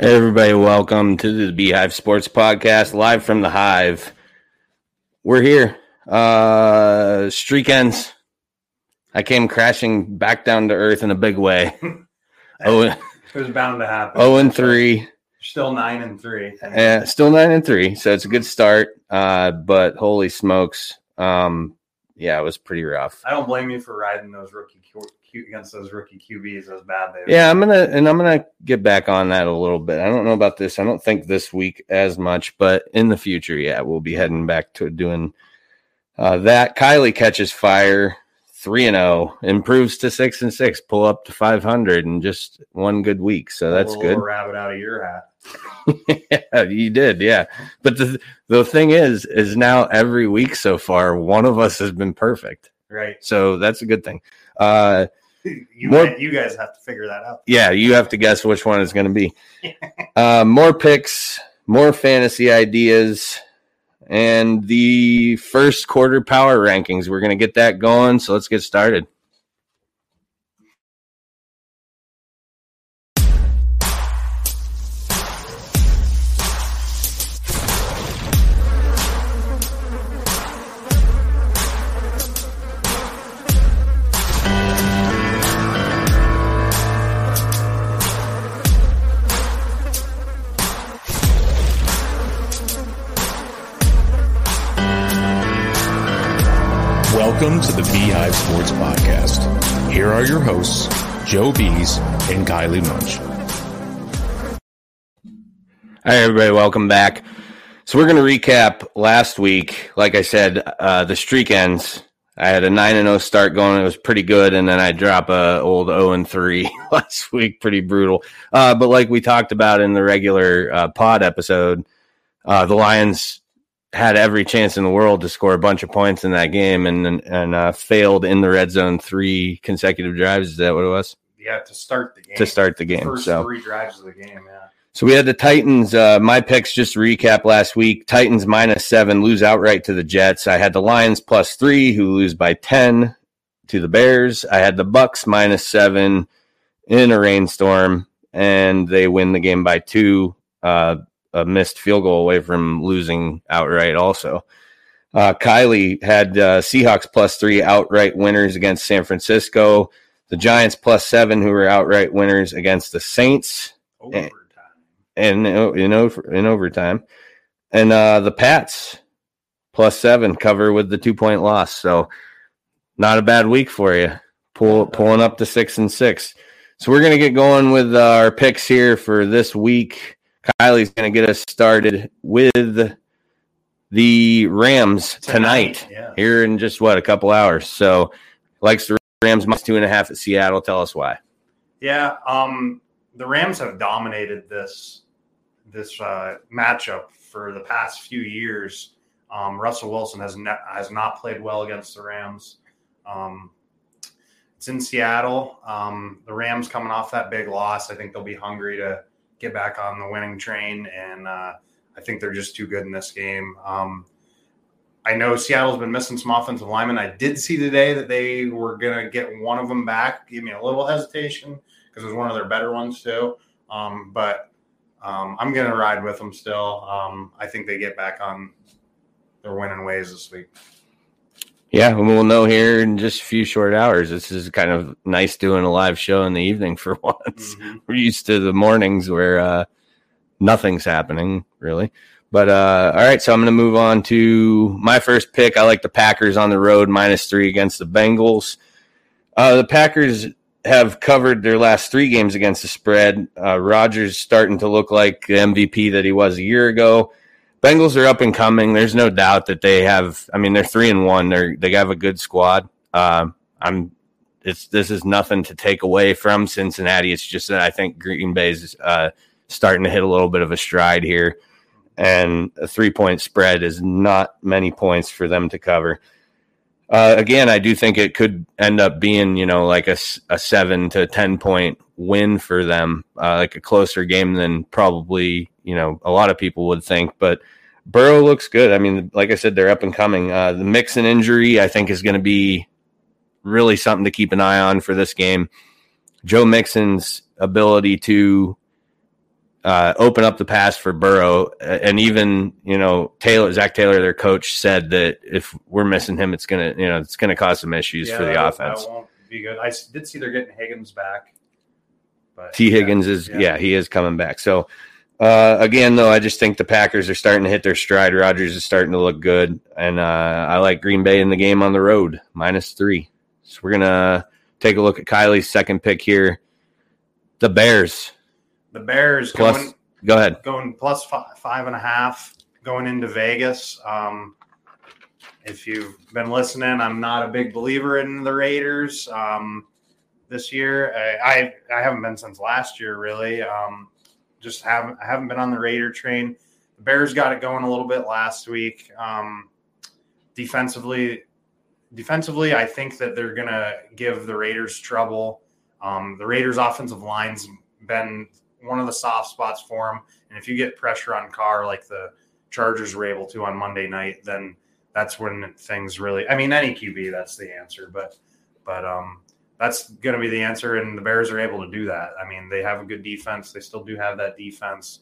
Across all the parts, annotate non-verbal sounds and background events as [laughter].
Hey everybody, welcome to the Beehive Sports Podcast, live from the Hive. We're here. Uh streak ends. I came crashing back down to earth in a big way. [laughs] oh, It was bound to happen. oh and three. Still nine and three. Uh, still nine and three, so it's a good start. Uh, but holy smokes. Um, yeah, it was pretty rough. I don't blame you for riding those rookie against those rookie QBs as bad. They Yeah, I'm gonna and I'm gonna get back on that a little bit. I don't know about this. I don't think this week as much, but in the future, yeah, we'll be heading back to doing uh, that. Kylie catches fire, three and zero, improves to six and six, pull up to five hundred in just one good week. So that's good. Rabbit out of your hat. [laughs] yeah, you did, yeah. But the the thing is, is now every week so far, one of us has been perfect. Right. So that's a good thing. Uh, [laughs] You, More- you guys have to figure that out. yeah, you have to guess which one it's going to be. [laughs] uh, more picks, more fantasy ideas, and the first quarter power rankings. We're going to get that going. So let's get started. Right, everybody, welcome back. So we're going to recap last week. Like I said, uh, the streak ends. I had a nine and zero start going. It was pretty good, and then I drop a old zero and three [laughs] last week. Pretty brutal. Uh, but like we talked about in the regular uh, pod episode, uh, the Lions had every chance in the world to score a bunch of points in that game, and and uh, failed in the red zone three consecutive drives. Is that what it was Yeah, to start the game. to start the game? First so. three drives of the game. Yeah. So we had the Titans. Uh, my picks just recap last week. Titans minus seven lose outright to the Jets. I had the Lions plus three who lose by ten to the Bears. I had the Bucks minus seven in a rainstorm and they win the game by two. Uh, a missed field goal away from losing outright. Also, uh, Kylie had uh, Seahawks plus three outright winners against San Francisco. The Giants plus seven who were outright winners against the Saints Overtime. And in over in overtime, and uh, the Pats plus seven cover with the two point loss. So not a bad week for you. Pull pulling up to six and six. So we're gonna get going with our picks here for this week. Kylie's gonna get us started with the Rams tonight, Tonight, yeah. here in just what a couple hours. So likes the Rams minus two and a half at Seattle. Tell us why. Yeah, um, the Rams have dominated this this uh, matchup for the past few years. Um, Russell Wilson has not, has not played well against the Rams. Um, it's in Seattle. Um, the Rams coming off that big loss. I think they'll be hungry to get back on the winning train, and uh, I think they're just too good in this game. Um, I know Seattle's been missing some offensive linemen. I did see today that they were going to get one of them back. Give me a little hesitation because it was one of their better ones too. Um, but um, I'm going to ride with them still. Um, I think they get back on their winning ways this week. Yeah, we'll know here in just a few short hours. This is kind of nice doing a live show in the evening for [laughs] once. We're used to the mornings where uh, nothing's happening really. But uh, all right, so I'm going to move on to my first pick. I like the Packers on the road minus three against the Bengals. Uh, the Packers have covered their last three games against the spread. Uh, Rodgers starting to look like the MVP that he was a year ago. Bengals are up and coming. There's no doubt that they have. I mean, they're three and one. They're they have a good squad. Um, I'm. It's this is nothing to take away from Cincinnati. It's just that I think Green Bay's uh, starting to hit a little bit of a stride here, and a three point spread is not many points for them to cover. Uh, again, I do think it could end up being you know like a, a seven to ten point win for them, uh, like a closer game than probably you know a lot of people would think. But Burrow looks good. I mean, like I said, they're up and coming. Uh, the Mixon injury, I think, is going to be really something to keep an eye on for this game. Joe Mixon's ability to uh, open up the pass for Burrow. And even you know Taylor, Zac Taylor, their coach, said that if we're missing him, it's gonna you know it's gonna cause some issues for the offense. That won't be good. I did see they're getting Higgins back. But T. yeah, Higgins is yeah. yeah. he is coming back. So uh, again, though, I just think the Packers are starting to hit their stride. Rodgers is starting to look good, and uh, I like Green Bay in the game on the road minus three. So we're gonna take a look at Kylie's second pick here. The Bears the Bears plus. going Go ahead. going plus five, five and a half going into Vegas. Um, if you've been listening, I'm not a big believer in the Raiders um, this year. I, I I haven't been since last year, really. Um, just haven't I haven't been on the Raider train. The Bears got it going a little bit last week. Um, defensively, defensively, I think that they're gonna give the Raiders trouble. Um, the Raiders' offensive line's been one of the soft spots for them. And if you get pressure on Carr like the Chargers were able to on Monday night, then that's when things really. I mean, any QB, that's the answer. But but um, that's going to be the answer, and the Bears are able to do that. I mean, they have a good defense. They still do have that defense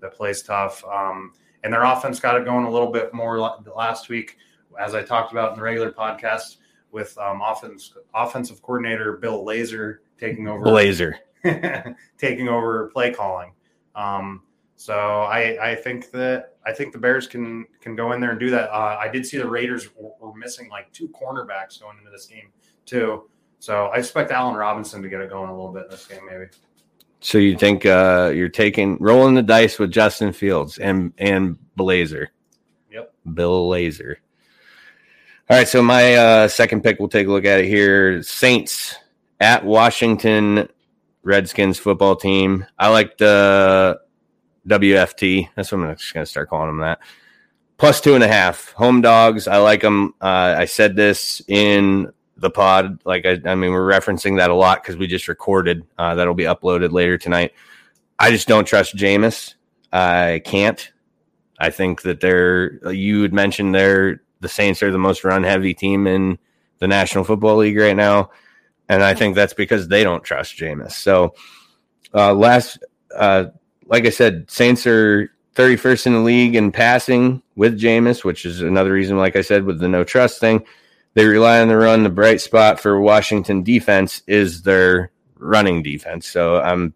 that plays tough. Um, and their offense got it going a little bit more last week, as I talked about in the regular podcast with um, offense offensive coordinator Bill Lazor taking over Blazer. [laughs] taking over play calling. Um, so I, I think that I think the Bears can can go in there and do that. Uh, I did see the Raiders were, missing like two cornerbacks going into this game too. So I expect Allen Robinson to get it going a little bit in this game, maybe. So you think uh, you're taking rolling the dice with Justin Fields and and Blazer? Yep. Bill Lazor. All right, so my uh, second pick, we'll take a look at it here. Saints at Washington Redskins football team. I like the WFT. That's what I'm just going to start calling them that. Plus two and a half home dogs. I like them. Uh, I said this in the pod. Like I, I mean, we're referencing that a lot because we just recorded. Uh, that'll be uploaded later tonight. I just don't trust Jameis. I can't. I think that they're. You had mentioned they're the Saints are the most run heavy team in the National Football League right now, and I think that's because they don't trust Jameis. So, uh, last, uh, like I said, Saints are 31st in the league in passing with Jameis, which is another reason, like I said, with the no trust thing. They rely on the run. The bright spot for Washington defense is their running defense. So I'm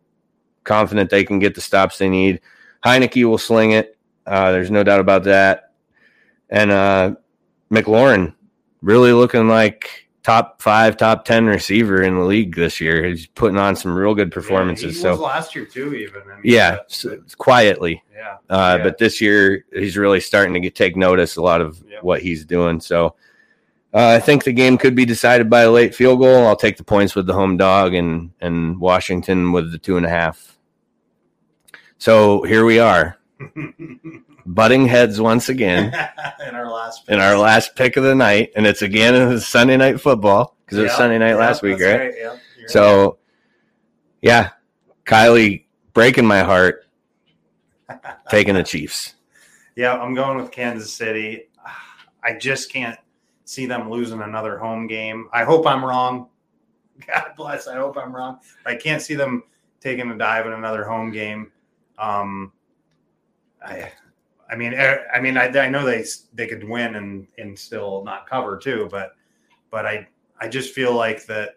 confident they can get the stops they need. Heineke will sling it. Uh, there's no doubt about that. And uh, McLaurin really looking like top five, top 10 receiver in the league this year. He's putting on some real good performances. Yeah, so, last year too, even. I mean, yeah, but- so quietly. yeah. Uh, Yeah. But this year, he's really starting to get take notice a lot of Yep. what he's doing. So uh, I think the game could be decided by a late field goal. I'll take the points with the home dog and and Washington with the two and a half. So here we are, [laughs] butting heads once again [laughs] in our last in our last pick of the night, and it's again in Sunday night football because it was Yeah, Sunday night yeah, last week, right? Yeah, you're So, yeah, Kylie breaking my heart, [laughs] taking the Chiefs. Yeah, I'm going with Kansas City. I just can't see them losing another home game. I hope I'm wrong. [laughs] God bless. I hope I'm wrong. I can't see them taking a dive in another home game. Um, I, I mean, eh, I mean, I, I know they they could win and and still not cover too, but but I I just feel like that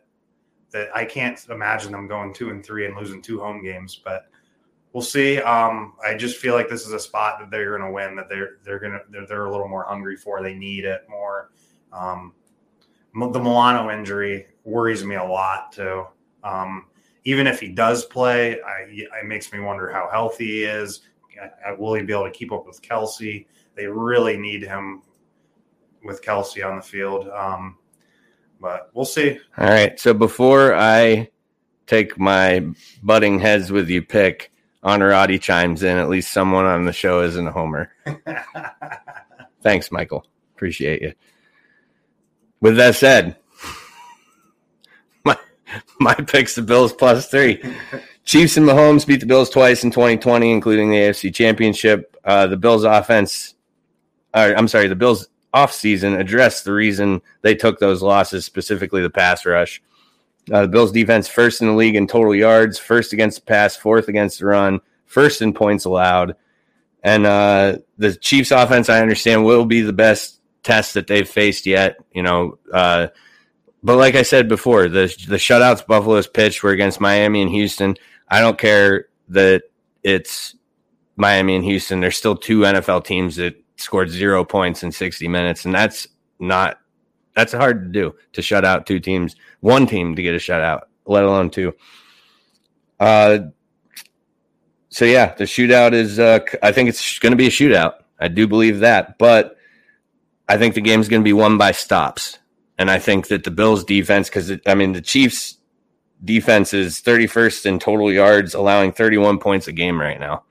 that I can't imagine them going two and three and losing two home games, but we'll see. Um, I just feel like this is a spot that they're going to win. That they're they're going to they're, they're a little more hungry for. They need it more. Um, the Milano injury worries me a lot too. Um, even if he does play, I, it makes me wonder how healthy he is. I- I- Will he be able to keep up with Kelce? They really need him with Kelce on the field. Um, but we'll see. All right. So before I take my butting heads with you pick, Honorati chimes in. At least someone on the show isn't a homer. [laughs] Thanks, Michael. Appreciate you. With that said, [laughs] my my pick's the Bills plus three. [laughs] Chiefs and Mahomes beat the Bills twice in 2020, including the AFC Championship. Uh, the Bills offense, or I'm sorry, the Bills offseason addressed the reason they took those losses, specifically the pass rush. Uh, the Bills defense first in the league in total yards, first against the pass, fourth against the run, first in points allowed. And uh, the Chiefs offense, I understand, will be the best test that they've faced yet. You know, uh, but like I said before, the the shutouts Buffalo's pitched were against Miami and Houston. I don't care that it's Miami and Houston. There's still two NFL teams that scored zero points in 60 minutes, and that's not that's hard to do to shut out two teams, one team to get a shutout, let alone two. Uh, so yeah, the shootout is. Uh, I think it's going to be a shootout. I do believe that, but I think the game's going to be won by stops, and I think that the Bills' defense, because I mean the Chiefs' defense is 31st in total yards, allowing 31 points a game right now.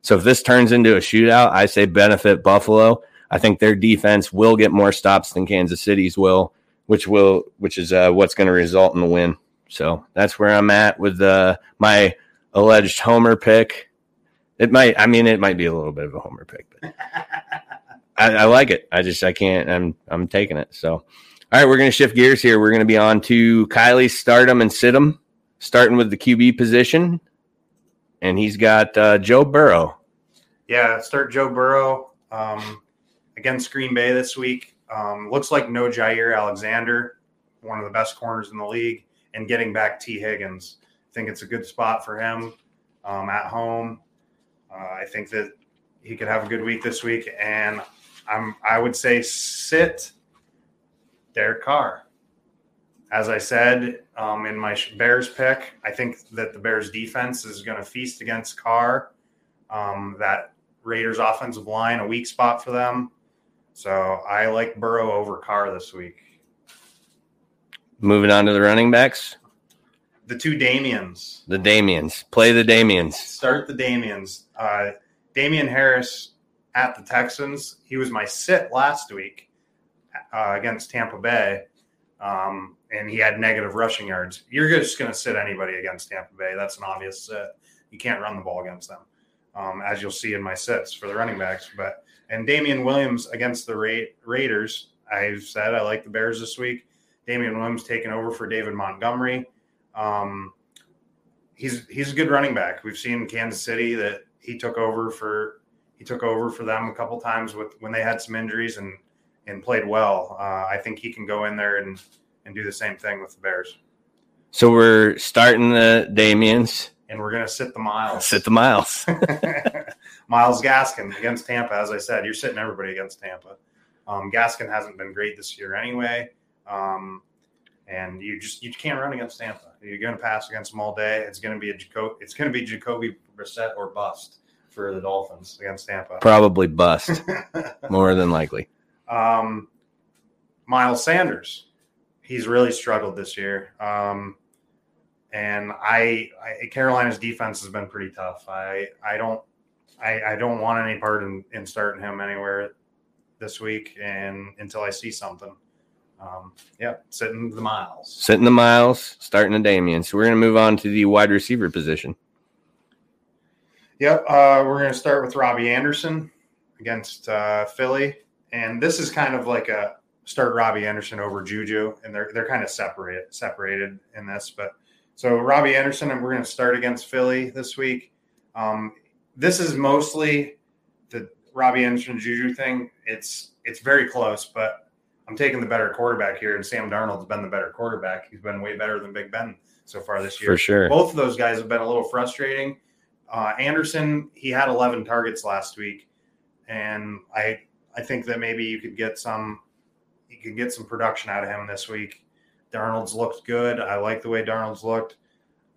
So if this turns into a shootout, I say benefit Buffalo. I think their defense will get more stops than Kansas City's will, which will which is uh, what's going to result in the win. So that's where I'm at with uh, my alleged homer pick. It might, I mean, it might be a little bit of a homer pick, but [laughs] I, I like it. I just, I can't. I'm, I'm taking it. So, all right, we're going to shift gears here. We're going to be on to Kylie start 'em and sit 'em, starting with the QB position, and he's got uh, Joe Burrow. Yeah, start Joe Burrow um, against Green Bay this week. Um, looks like no Jaire Alexander, one of the best corners in the league, and getting back T. Higgins. I think it's a good spot for him um, at home. Uh, I think that he could have a good week this week, and I'm I would say sit Derek Carr. As I said um, in my Bears pick, I think that the Bears defense is going to feast against Carr. Um, that Raiders offensive line, a weak spot for them. So I like Burrow over Carr this week. Moving on to the running backs. The two Damians. The Damians. Play the Damians. Start the Damians. Uh, Damien Harris at the Texans. He was my sit last week uh, against Tampa Bay, um, and he had negative rushing yards. You're just going to sit anybody against Tampa Bay. That's an obvious sit. You can't run the ball against them, um, as you'll see in my sits for the running backs. But and Damien Williams against the Ra- Raiders. I've said I like the Bears this week. Damien Williams taking over for David Montgomery. Um, he's he's a good running back. We've seen Kansas City that he took over for he took over for them a couple times with when they had some injuries and and played well. Uh, I think he can go in there and and do the same thing with the Bears. So we're starting the Damians. And we're gonna sit the miles. Sit the miles. [laughs] [laughs] Myles Gaskin against Tampa. As I said, you're sitting everybody against Tampa. Um, Gaskin hasn't been great this year anyway. Um, and you just you can't run against Tampa. You're going to pass against them all day. It's going to be a Jaco- It's going to be Jacoby Brissett or bust for the Dolphins against Tampa. Probably bust, [laughs] more than likely. Um, Miles Sanders, he's really struggled this year. Um, and I, I, Carolina's defense has been pretty tough. I I don't I, I don't want any part in, in starting him anywhere this week and until I see something. Um, yeah, sitting the miles. Sitting the miles, starting the Damien. So we're going to move on to the wide receiver position. Yep, uh, we're going to start with Robbie Anderson against uh, Philly, and this is kind of like a start Robbie Anderson over Juju, and they're they're kind of separate separated in this. But so Robbie Anderson, and we're going to start against Philly this week. Um, this is mostly the Robbie Anderson Juju thing. It's it's very close, but I'm taking the better quarterback here, and Sam Darnold's been the better quarterback. He's been way better than Big Ben so far this year. For sure. Both of those guys have been a little frustrating. Uh, Anderson, he had 11 targets last week, and I I think that maybe you could get some you could get some production out of him this week. Darnold's looked good. I like the way Darnold's looked,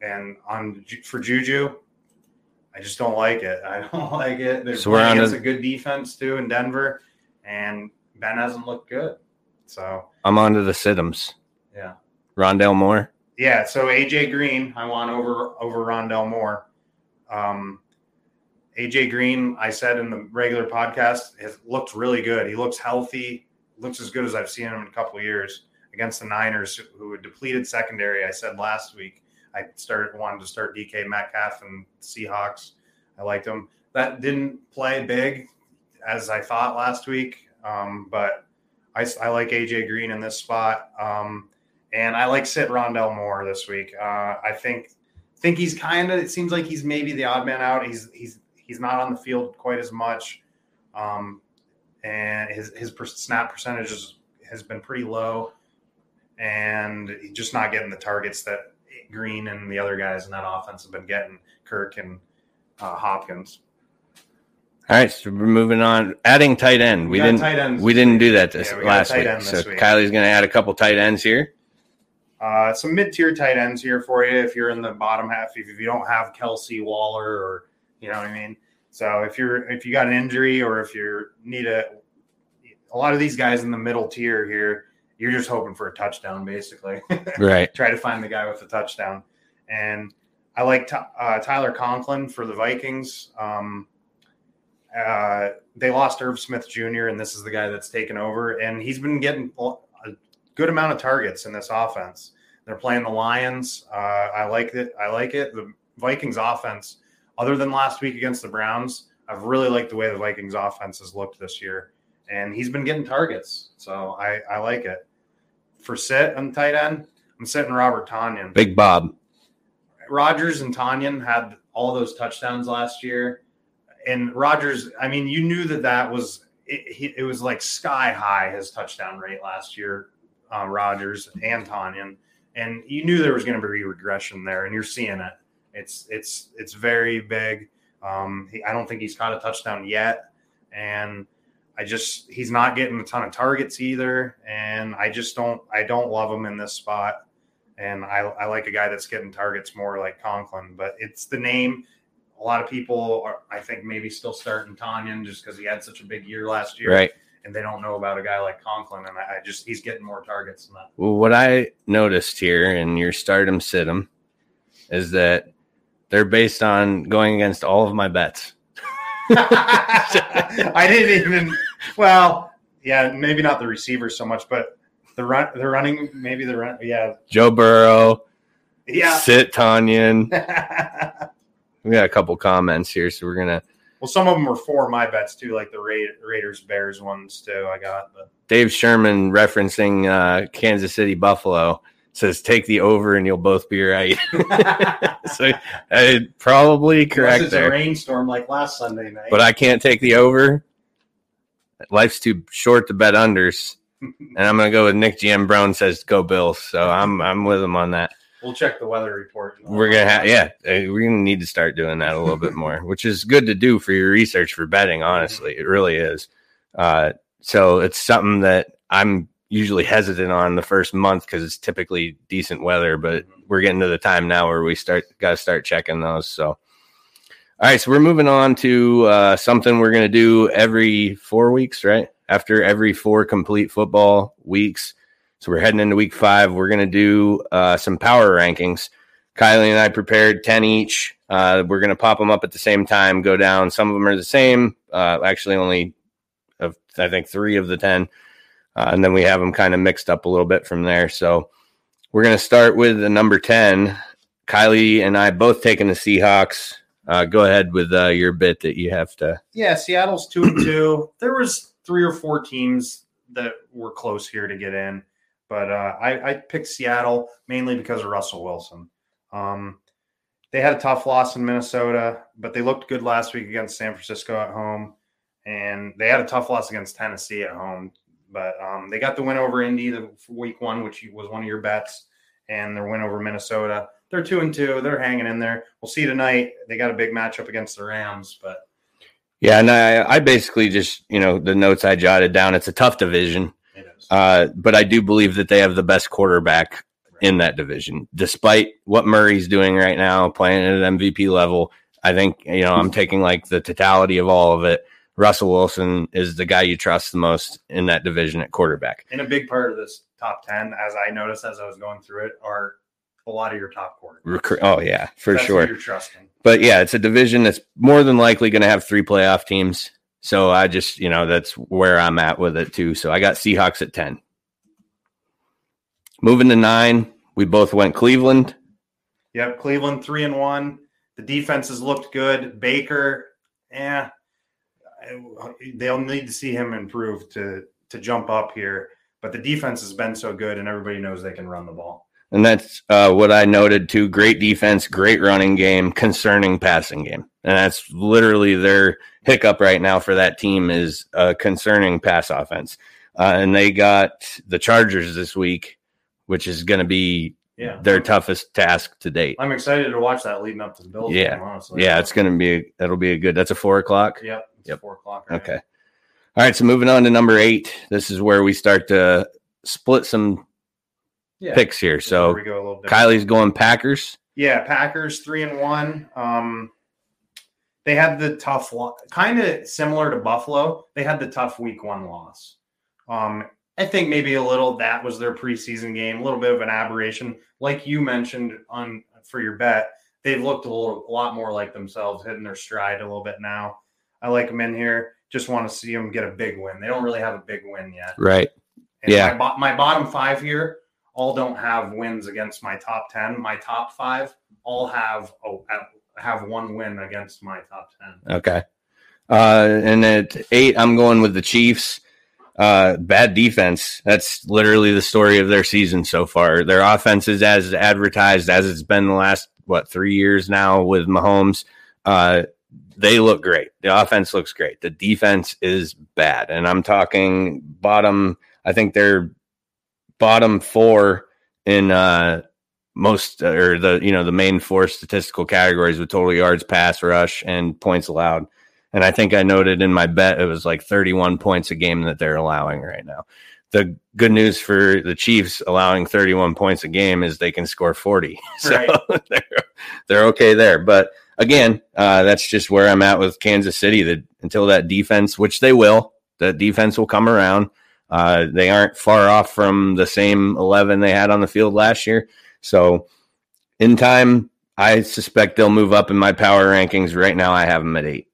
and on for Juju, I just don't like it. I [laughs] don't like it. They're So playing against a good defense too in Denver, and Ben hasn't looked good. So I'm on to the Siddums. yeah. Rondale Moore. Yeah, so AJ Green, I want over over Rondale Moore. Um, AJ Green, I said in the regular podcast, has looked really good. He looks healthy, looks as good as I've seen him in a couple of years against the Niners, who had depleted secondary. I said last week I started wanted to start DK Metcalf and Seahawks. I liked him. That didn't play big as I thought last week, um, but I, I like AJ Green in this spot. Um, and I like sit Rondale Moore this week. Uh, I think think he's kind of. It seems like he's maybe the odd man out. He's he's he's not on the field quite as much, um, and his his snap percentage is, has been pretty low, and just not getting the targets that Green and the other guys in that offense have been getting. Kirk and uh, Hopkins. All right, so we're moving on. Adding tight end. We, We didn't. We didn't do that this Yeah, we last week. So week. Kylie's going to add a couple tight ends here. Uh, some mid-tier tight ends here for you if you're in the bottom half. If you don't have Kelce Waller, or you know what I mean. So if you're if you got an injury or if you need a, a lot of these guys in the middle tier here, you're just hoping for a touchdown, basically. [laughs] Right. Try to find the guy with the touchdown. And I like uh, Tyler Conklin for the Vikings. Um, uh, they lost Irv Smith Jr., and this is the guy that's taken over. And he's been getting a good amount of targets in this offense. They're playing the Lions. Uh, I like it. I like it. The Vikings offense, other than last week against the Browns, I've really liked the way the Vikings offense has looked this year. And he's been getting targets. So I, I like it. For sit on tight end, I'm sitting Robert Tonyan. Big Bob. Rodgers and Tonyan had all those touchdowns last year, and Rodgers. I mean, you knew that that was it. It was like sky high his touchdown rate last year. Uh, Rodgers and Tonyan, and you knew there was going to be regression there, and you're seeing it. It's it's it's very big. Um, he, I don't think he's caught a touchdown yet, and I just he's not getting a ton of targets either, and I just don't I don't love him in this spot and I, I like a guy that's getting targets more like Conklin, but it's the name. A lot of people are, I think, maybe still starting Tonyan just because he had such a big year last year, Right. and they don't know about a guy like Conklin, and I, just he's getting more targets than that. Well, what I noticed here in your start 'em sit 'em is that they're based on going against all of my bets. [laughs] I didn't even. Well, yeah, maybe not the receivers so much, but the run, the running, maybe the run. Yeah, Joe Burrow, yeah. Sit Tonyan. [laughs] We got a couple comments here, so we're gonna. well, some of them were for my bets too, like the Ra- Raiders Bears ones too. I got, but Dave Sherman referencing uh, Kansas City Buffalo says take the over and you'll both be right. [laughs] [laughs] so uh, probably correct it's there. a rainstorm like last Sunday night. but I can't take the over. Life's too short to bet unders, [laughs] and I'm gonna go with Nick GM Brown says go Bills. So I'm I'm with him on that. we'll check the weather report. We're gonna have yeah, uh, we're gonna need to start doing that a little bit more, which is good to do for your research for betting. Honestly, it really is. Uh, so it's something that I'm usually hesitant on the first month because it's typically decent weather, but we're getting to the time now where we start got to start checking those. So, all right, so we're moving on to uh, something we're gonna do every four weeks, right? After every four complete football weeks. So we're heading into week five. We're gonna do uh, some power rankings. Kylie and I prepared 10 each. Uh, we're going to pop them up at the same time, go down. Some of them are the same. Uh, actually, only, of I think, three of the 10. Uh, and then we have them kind of mixed up a little bit from there. So we're going to start with the number 10. Kylie and I both taking the Seahawks. Uh, go ahead with uh, your bit that you have to. Yeah, Seattle's two and two. There was three or four teams that were close here to get in, but uh, I, I picked Seattle mainly because of Russell Wilson. Um, they had a tough loss in Minnesota, but they looked good last week against San Francisco at home, and they had a tough loss against Tennessee at home. But um, they got the win over Indy the week one, which was one of your bets, and their win over Minnesota. They're two and two. They're hanging in there. We'll see tonight. They got a big matchup against the Rams, but Yeah, and I, I basically just, you know, the notes I jotted down. It's a tough division. it is. Uh, but I do believe that they have the best quarterback in that division, despite what Murray's doing right now, playing at an MVP level. I think you know I'm taking like the totality of all of it. Russell Wilson is the guy you trust the most in that division at quarterback. and a big part of this top 10 as i noticed as i was going through it are a lot of your top quarterbacks Recru- oh yeah, for That's sure. you're trusting But yeah, it's a division that's more than likely going to have three playoff teams. So I just you know that's where I'm at with it too. So I got Seahawks at ten. Moving to nine, we both went Cleveland. yep cleveland three and one the defense has looked good baker yeah they'll need to see him improve to to jump up here but the defense has been so good and everybody knows they can run the ball And that's uh, what I noted too. Great defense, great running game, concerning passing game. And that's literally their hiccup right now for that team is a concerning pass offense. Uh, and they got the Chargers this week, which is going to be Yeah. their toughest task to date. I'm excited to watch that leading up to the Bills Yeah. game, honestly. Yeah, it's going to be, that'll be a good, that's a four o'clock. Yep. Yep. four o'clock. right? Okay. All right. So moving on to number eight. This is where we start to split some Yeah. picks here. So we go a. Kylie's going Packers. Yeah, Packers three and one. Um, they had the tough, lo- kind of similar to Buffalo. They had the tough week one loss. Um, I think maybe a little that was their preseason game, a little bit of an aberration, like you mentioned on for your bet. They've looked a little, a lot more like themselves, hitting their stride a little bit now. I like them in here. Just want to see them get a big win. They don't really have a big win yet. Right. And Yeah. My, bo- my bottom five here all don't have wins against my top 10. My top five all have oh, have one win against my top 10. Okay. Uh, and at eight, I'm going with the Chiefs. Uh, bad defense. That's literally the story of their season so far. Their offense is as advertised as it's been the last, what, three years now with Mahomes. Uh, they look great. The offense looks great. The defense is bad. And I'm talking bottom, I think they're bottom four in, uh, most or the you know the main four statistical categories with total yards pass rush and points allowed and i think i noted in my bet it was like 31 points a game that they're allowing right now the good news for the chiefs allowing 31 points a game is they can score 40 [laughs] so Right. [laughs] they're, they're okay there but again uh, that's just where i'm at with kansas city that until that defense which they will that defense will come around uh, they aren't far off from the same 11 they had on the field last year so in time, I suspect they'll move up in my power rankings. Right now, I have them at eight.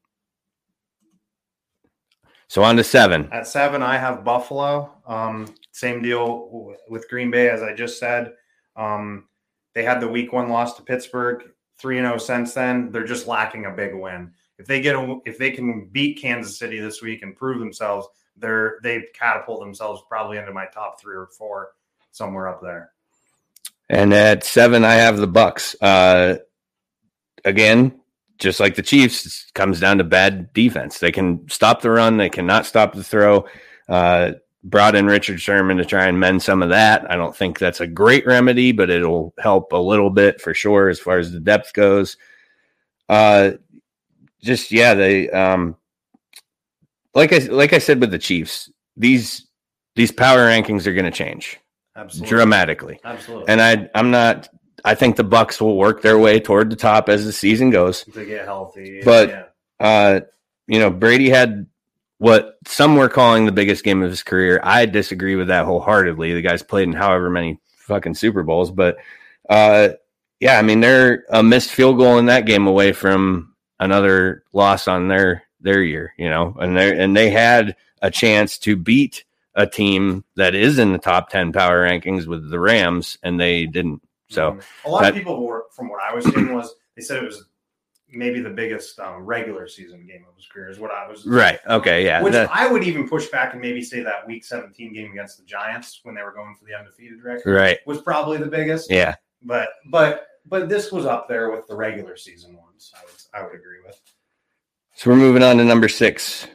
So on to seven. At seven, I have Buffalo. Um, same deal with Green Bay, as I just said. Um, they had the week one loss to Pittsburgh, three and zero since then. They're just lacking a big win. If they get a, if they can beat Kansas City this week and prove themselves, they're they catapult themselves probably into my top three or four, somewhere up there. And at seven, I have the Bucks. Uh, again, just like the Chiefs, comes down to bad defense. They can stop the run, they cannot stop the throw. Uh, brought in Richard Sherman to try and mend some of that. I don't think that's a great remedy, but it'll help a little bit for sure as far as the depth goes. Uh, just yeah, they um, like I like I said with the Chiefs, these these power rankings are going to change Absolutely, dramatically. absolutely. And I I'm not I think the Bucks will work their way toward the top as the season goes. to get healthy, But- yeah. Uh you know, Brady had what some were calling the biggest game of his career. I disagree with that wholeheartedly. The guy's played in however many fucking Super Bowls, but uh yeah, I mean they're a missed field goal in that game away from another loss on their their year, you know. And they and they had a chance to beat a team that is in the top 10 power rankings with the Rams and they didn't. So, Um, a lot that- of people were, from what I was seeing, was they said it was maybe the biggest um, regular season game of his career. Is what I was right. Okay. Yeah. Which that- I would even push back and maybe say that Week 17 game against the Giants when they were going for the undefeated record right. was probably the biggest. Yeah. But but but this was up there with the regular season ones. I would I would agree with. So we're moving on to number six.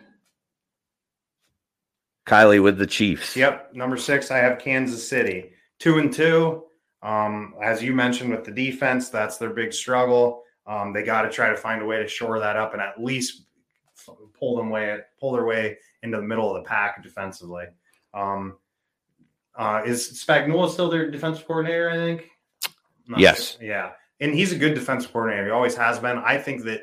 Kylie with the Chiefs. Yep, number six, I have Kansas City, two and two. Um, as you mentioned with the defense, that's their big struggle. Um, they got to try to find a way to shore that up and at least pull them way pull their way into the middle of the pack defensively. Um, uh, is Spagnuolo still their defensive coordinator? I think. Yes. sure. Yeah, and he's a good defensive coordinator. He always has been. I think that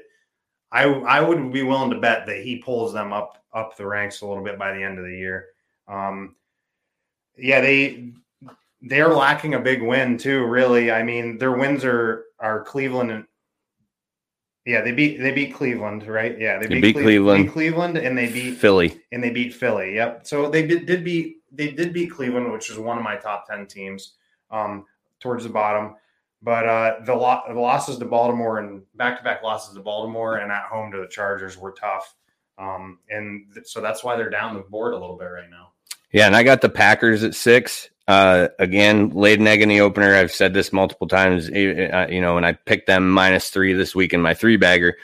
I I would be willing to bet that he pulls them up up the ranks a little bit by the end of the year. Um, yeah, they they're lacking a big win too. Really, I mean, their wins are are Cleveland and yeah, they beat they beat Cleveland, right? Yeah, They beat Cleveland. beat Cleveland, and they beat Philly. and they beat Philly. Yep. So they did, did beat they did beat Cleveland, which is one of my top ten teams, um, towards the bottom. But uh, the, lo- the losses to Baltimore and back to back losses to Baltimore and at home to the Chargers were tough, um, and th- so that's why they're down the board a little bit right now. Yeah, and I got the Packers at six. Uh, again, laid an egg in the opener. I've said this multiple times. Uh, you know, when I picked them minus three this week in my three bagger,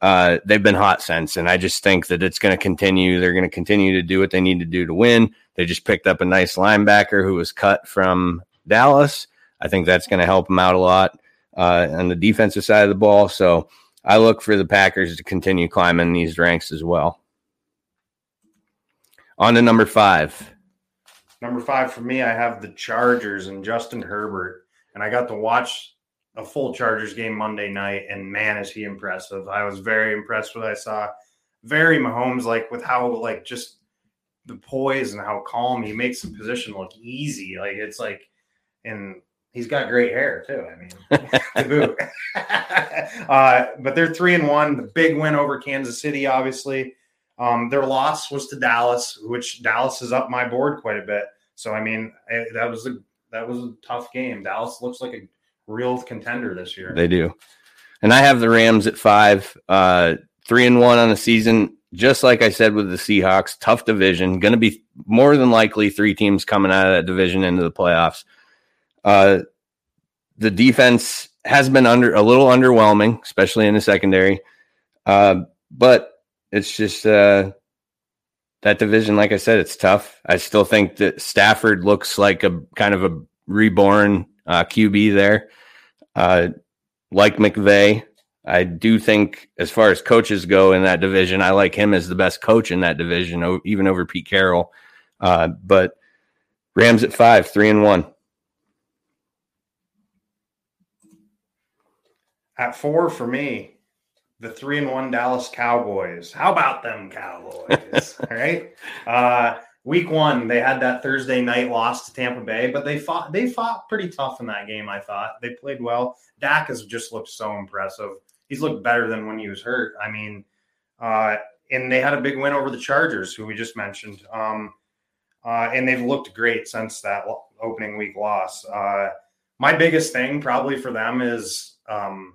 uh, they've been hot since, and I just think that it's going to continue. They're going to continue to do what they need to do to win. They just picked up a nice linebacker who was cut from Dallas. I think that's going to help them out a lot uh, on the defensive side of the ball. So I look for the Packers to continue climbing these ranks as well. On to number five. Number five for me, I have the Chargers and Justin Herbert, and I got to watch a full Chargers game Monday night, and man, is he impressive! I was very impressed with what I saw. Very Mahomes like with how like just the poise and how calm he makes the position look easy. Like it's like, and he's got great hair too. I mean, [laughs] to boot. [laughs] uh, but they're three and one. The big win over Kansas City, obviously. Um, their loss was to Dallas, which Dallas is up my board quite a bit. So I mean, I, that was a that was a tough game. Dallas looks like a real contender this year. They do, and I have the Rams at five, uh, three and one on the season. Just like I said with the Seahawks, tough division. Going to be more than likely three teams coming out of that division into the playoffs. Uh, the defense has been under a little underwhelming, especially in the secondary. Uh, but it's just uh, that division, like I said, it's tough. I still think that Stafford looks like a kind of a reborn uh, QB there. Uh, like McVay, I do think, as far as coaches go in that division, I like him as the best coach in that division, even over Pete Carroll. Uh, but Rams at five, three and one. At four for me, the three and one Dallas Cowboys. How about them Cowboys? [laughs] All right. Uh, week one, they had that Thursday night loss to Tampa Bay, but they fought they fought pretty tough in that game, I thought. They played well. Dak has just looked so impressive. He's looked better than when he was hurt. I mean, uh, and they had a big win over the Chargers, who we just mentioned. Um, uh, and they've looked great since that opening week loss. Uh, my biggest thing probably for them is um,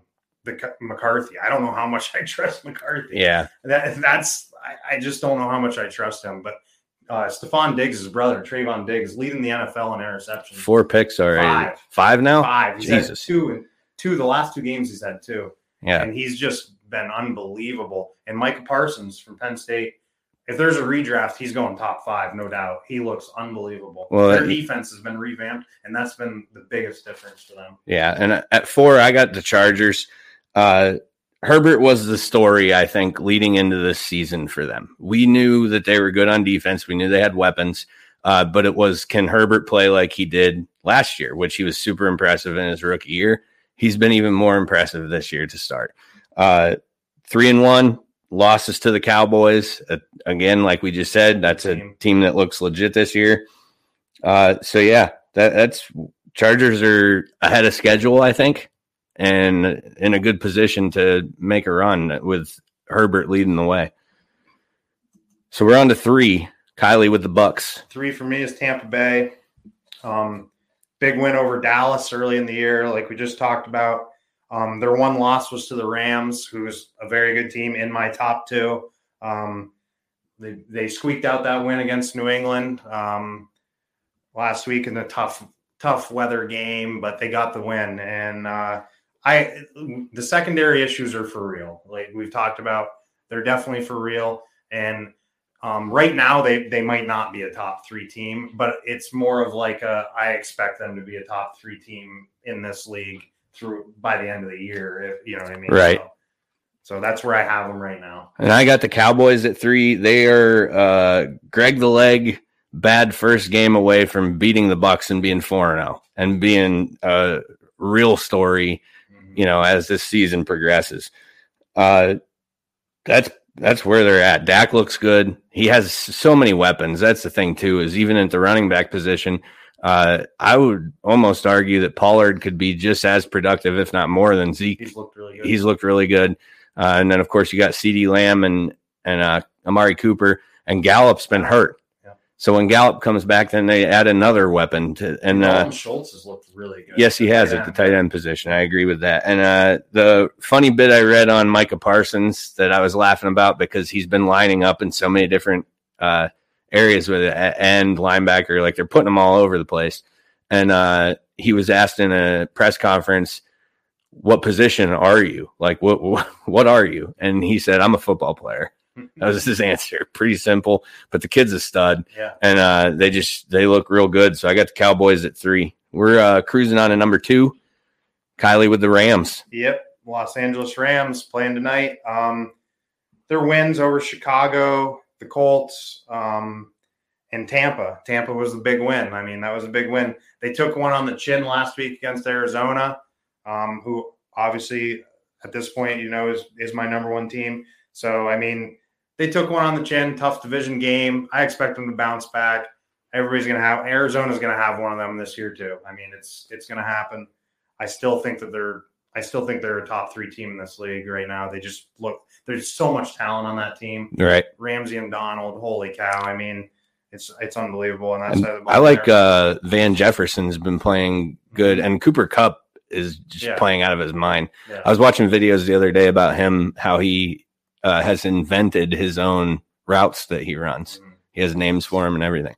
the McCarthy. I don't know how much [laughs] I trust McCarthy. Yeah, that, that's I, I, just don't know how much I trust him. But uh, Stefon Diggs' brother, Trevon Diggs, leading the NFL in interceptions. Four picks already. Five, Five now. Five. He's Jesus. two and two. The last two games he's had two. Yeah, and he's just been unbelievable. And Micah Parsons from Penn State. If there's a redraft, he's going top five, no doubt. He looks unbelievable. Well, their defense has been revamped, and that's been the biggest difference for them. Yeah, and at four, I got the Chargers. Uh, Herbert was the story, I think, leading into this season for them. We knew that they were good on defense. We knew they had weapons, uh, but it was can Herbert play like he did last year, which he was super impressive in his rookie year. He's been even more impressive this year to start. Uh, three and one losses to the Cowboys. Uh, again, like we just said, that's a team that looks legit this year. Uh, so yeah, that, that's Chargers are ahead of schedule, I think and in a good position to make a run with Herbert leading the way. So we're on to three. Kylie with the Bucks. Three for me is Tampa Bay. Um, big win over Dallas early in the year, like we just talked about. Um, their one loss was to the Rams, who's a very good team in my top two. Um, they, they squeaked out that win against New England um, last week in a tough tough weather game, but they got the win. And uh, I the secondary issues are for real. Like we've talked about, they're definitely for real. And um, right now, they they might not be a top three team, but it's more of like a I expect them to be a top three team in this league through by the end of the year. If you know what I mean, right? So, so that's where I have them right now. And I got the Cowboys at three. They are uh, Greg the Leg bad first game away from beating the Bucks and being four and zero oh and being a real story you know, as this season progresses. Uh, that's that's where they're at. Dak looks good. He has so many weapons. That's the thing too. Is even at the running back position, uh, I would almost argue that Pollard could be just as productive, if not more, than Zeke. He's looked really good. He's looked really good. Uh, and then of course you got CeeDee Lamb and and uh, Amari Cooper and Gallup's been hurt. So when Gallup comes back, then they add another weapon to and uh, Schultz has looked really good. Yes, he has yeah. at the tight end position. I agree with that. And uh, the funny bit I read on Micah Parsons that I was laughing about because he's been lining up in so many different uh, areas with end linebacker, like they're putting them all over the place. And uh, he was asked in a press conference, "What position are you? Like what, what are you?" And he said, "I'm a football player." That was his answer. Pretty simple, but the kid's a stud, yeah. and uh, they just they look real good. So I got the Cowboys at three. We're uh, cruising on to number two. Kylie with the Rams. Yep. Los Angeles Rams playing tonight. Um, their wins over Chicago, the Colts, um, and Tampa. Tampa was the big win. I mean, that was a big win. They took one on the chin last week against Arizona, um, who obviously at this point, you know, is is my number one team. So I mean, they took one on the chin. Tough division game. I expect them to bounce back. Everybody's gonna have Arizona's gonna have one of them this year too. I mean, it's it's gonna happen. I still think that they're I still think they're a top three team in this league right now. They just look there's so much talent on that team. Right. Ramsey and Donald, holy cow! I mean, it's it's unbelievable. And that's And I like uh, Van Jefferson's been playing good, and Cooper Kupp is just Yeah. playing out of his mind. yeah. I was watching videos the other day about him, how he uh, has invented his own routes that he runs. Mhm. He has names for them and everything.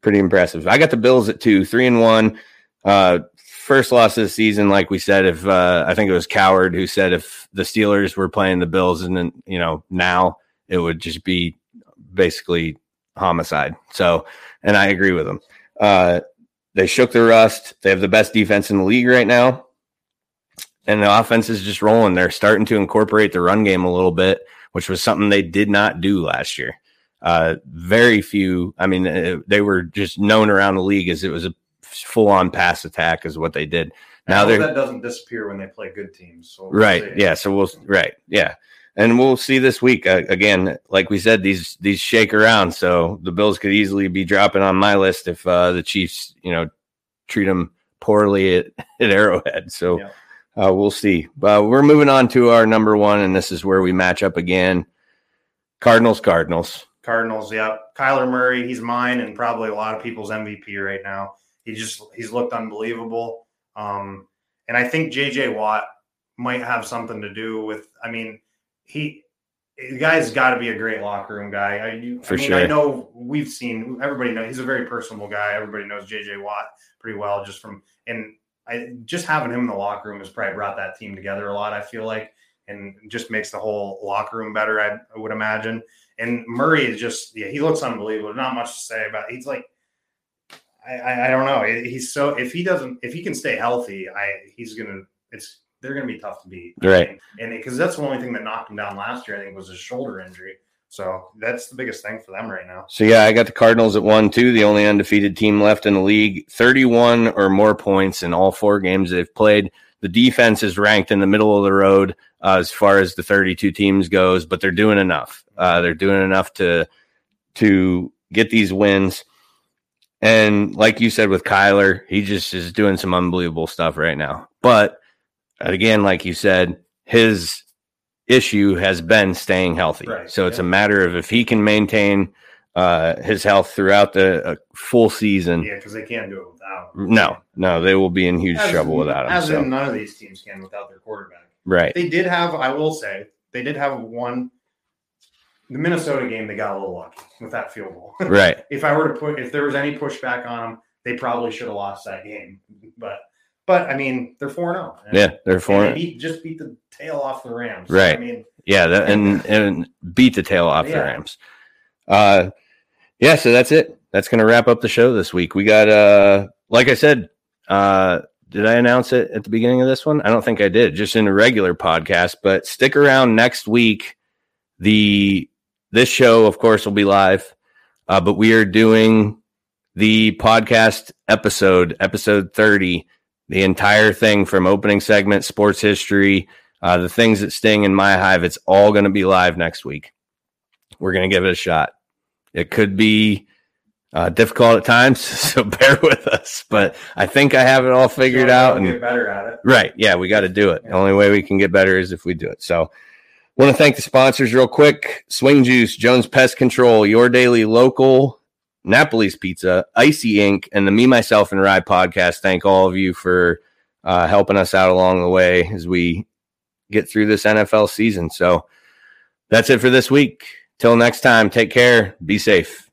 Pretty impressive. I got the Bills at two, three and one. Uh, first loss of the season, like we said. If uh, I think it was Cowherd who said if the Steelers were playing the Bills, and then you know now it would just be basically homicide. So, and I agree with him. Uh, they shook the rust. They have the best defense in the league right now. And the offense is just rolling. They're starting to incorporate the run game a little bit, which was something they did not do last year. Uh, very few. I mean, uh, they were just known around the league as it was a full on pass attack, is what they did. Now I hope they're that doesn't disappear when they play good teams. So we'll right see. yeah so we'll right yeah and we'll see this week uh, again like we said these these shake around so the bills could easily be dropping on my list if uh the chiefs you know treat them poorly at, [laughs] at arrowhead so Yeah. Uh, we'll see but we're moving on to our number one and this is where we match up again cardinals cardinals Cardinals, yeah. Kyler Murray, he's mine and probably a lot of people's MVP right now. He just he's looked unbelievable. Um, and I think JJ Watt might have something to do with. I mean, he the guy's got to be a great locker room guy. I, you, For I mean, sure. I know we've seen everybody know he's a very personable guy. Everybody knows JJ Watt pretty well just from and I just having him in the locker room has probably brought that team together a lot. I feel like and just makes the whole locker room better. I, I would imagine. And Murray is just yeah, he looks unbelievable. Not much to say about. He's like I, I, I don't know. He's so if he doesn't if he can stay healthy, I he's gonna it's they're gonna be tough to beat. Right. And because that's the only thing that knocked him down last year, I think, was his shoulder injury. So that's the biggest thing for them right now. So yeah, I got the Cardinals at one, two, the only undefeated team left in the league. Thirty-one or more points in all four games they've played. The defense is ranked in the middle of the road uh, as far as the thirty-two teams goes, but they're doing enough. Uh, they're doing enough to to get these wins. And like you said with Kyler, he just is doing some unbelievable stuff right now. But again, like you said, his issue has been staying healthy. Right. So it's a matter of if he can maintain uh, his health throughout the uh, full season. Yeah, because they can't do it without. him. No, no, they will be in huge As- trouble without him. As So. in, none of these teams can without their quarterback. right. They did have, I will say, they did have one. The Minnesota game, they got a little lucky with that field goal. Right. [laughs] if I were to put, if there was any pushback on them, they probably should have lost that game. But, but I mean, they're four zero. Yeah, they're And for they beat, just beat the tail off the Rams. Right. I mean, Yeah, that, and and beat the tail off the Rams. Uh, yeah, so that's it. That's going to wrap up the show this week. We got uh, like I said, uh, did I announce it at the beginning of this one? I don't think I did. Just in a regular podcast, but stick around next week. The this show, of course, will be live, uh, but we are doing the podcast episode, episode thirty, the entire thing from opening segment, sports history, uh, the things that sting in my hive. It's all going to be live next week. We're going to give it a shot. It could be uh, difficult at times, [laughs] so bear with us. But I think I have it all figured out. And get better at it. Right. Yeah, we got to do it. The only way we can get better is if we do it. So, want to thank the sponsors real quick Swing Juice, Jones Pest Control, Your Daily Local, Napoli's Pizza, Icy Inc., and the Me, Myself, and Rye podcast. Thank all of you for uh, helping us out along the way as we get through this NFL season. So, that's it for this week. Till next time, take care. Be safe.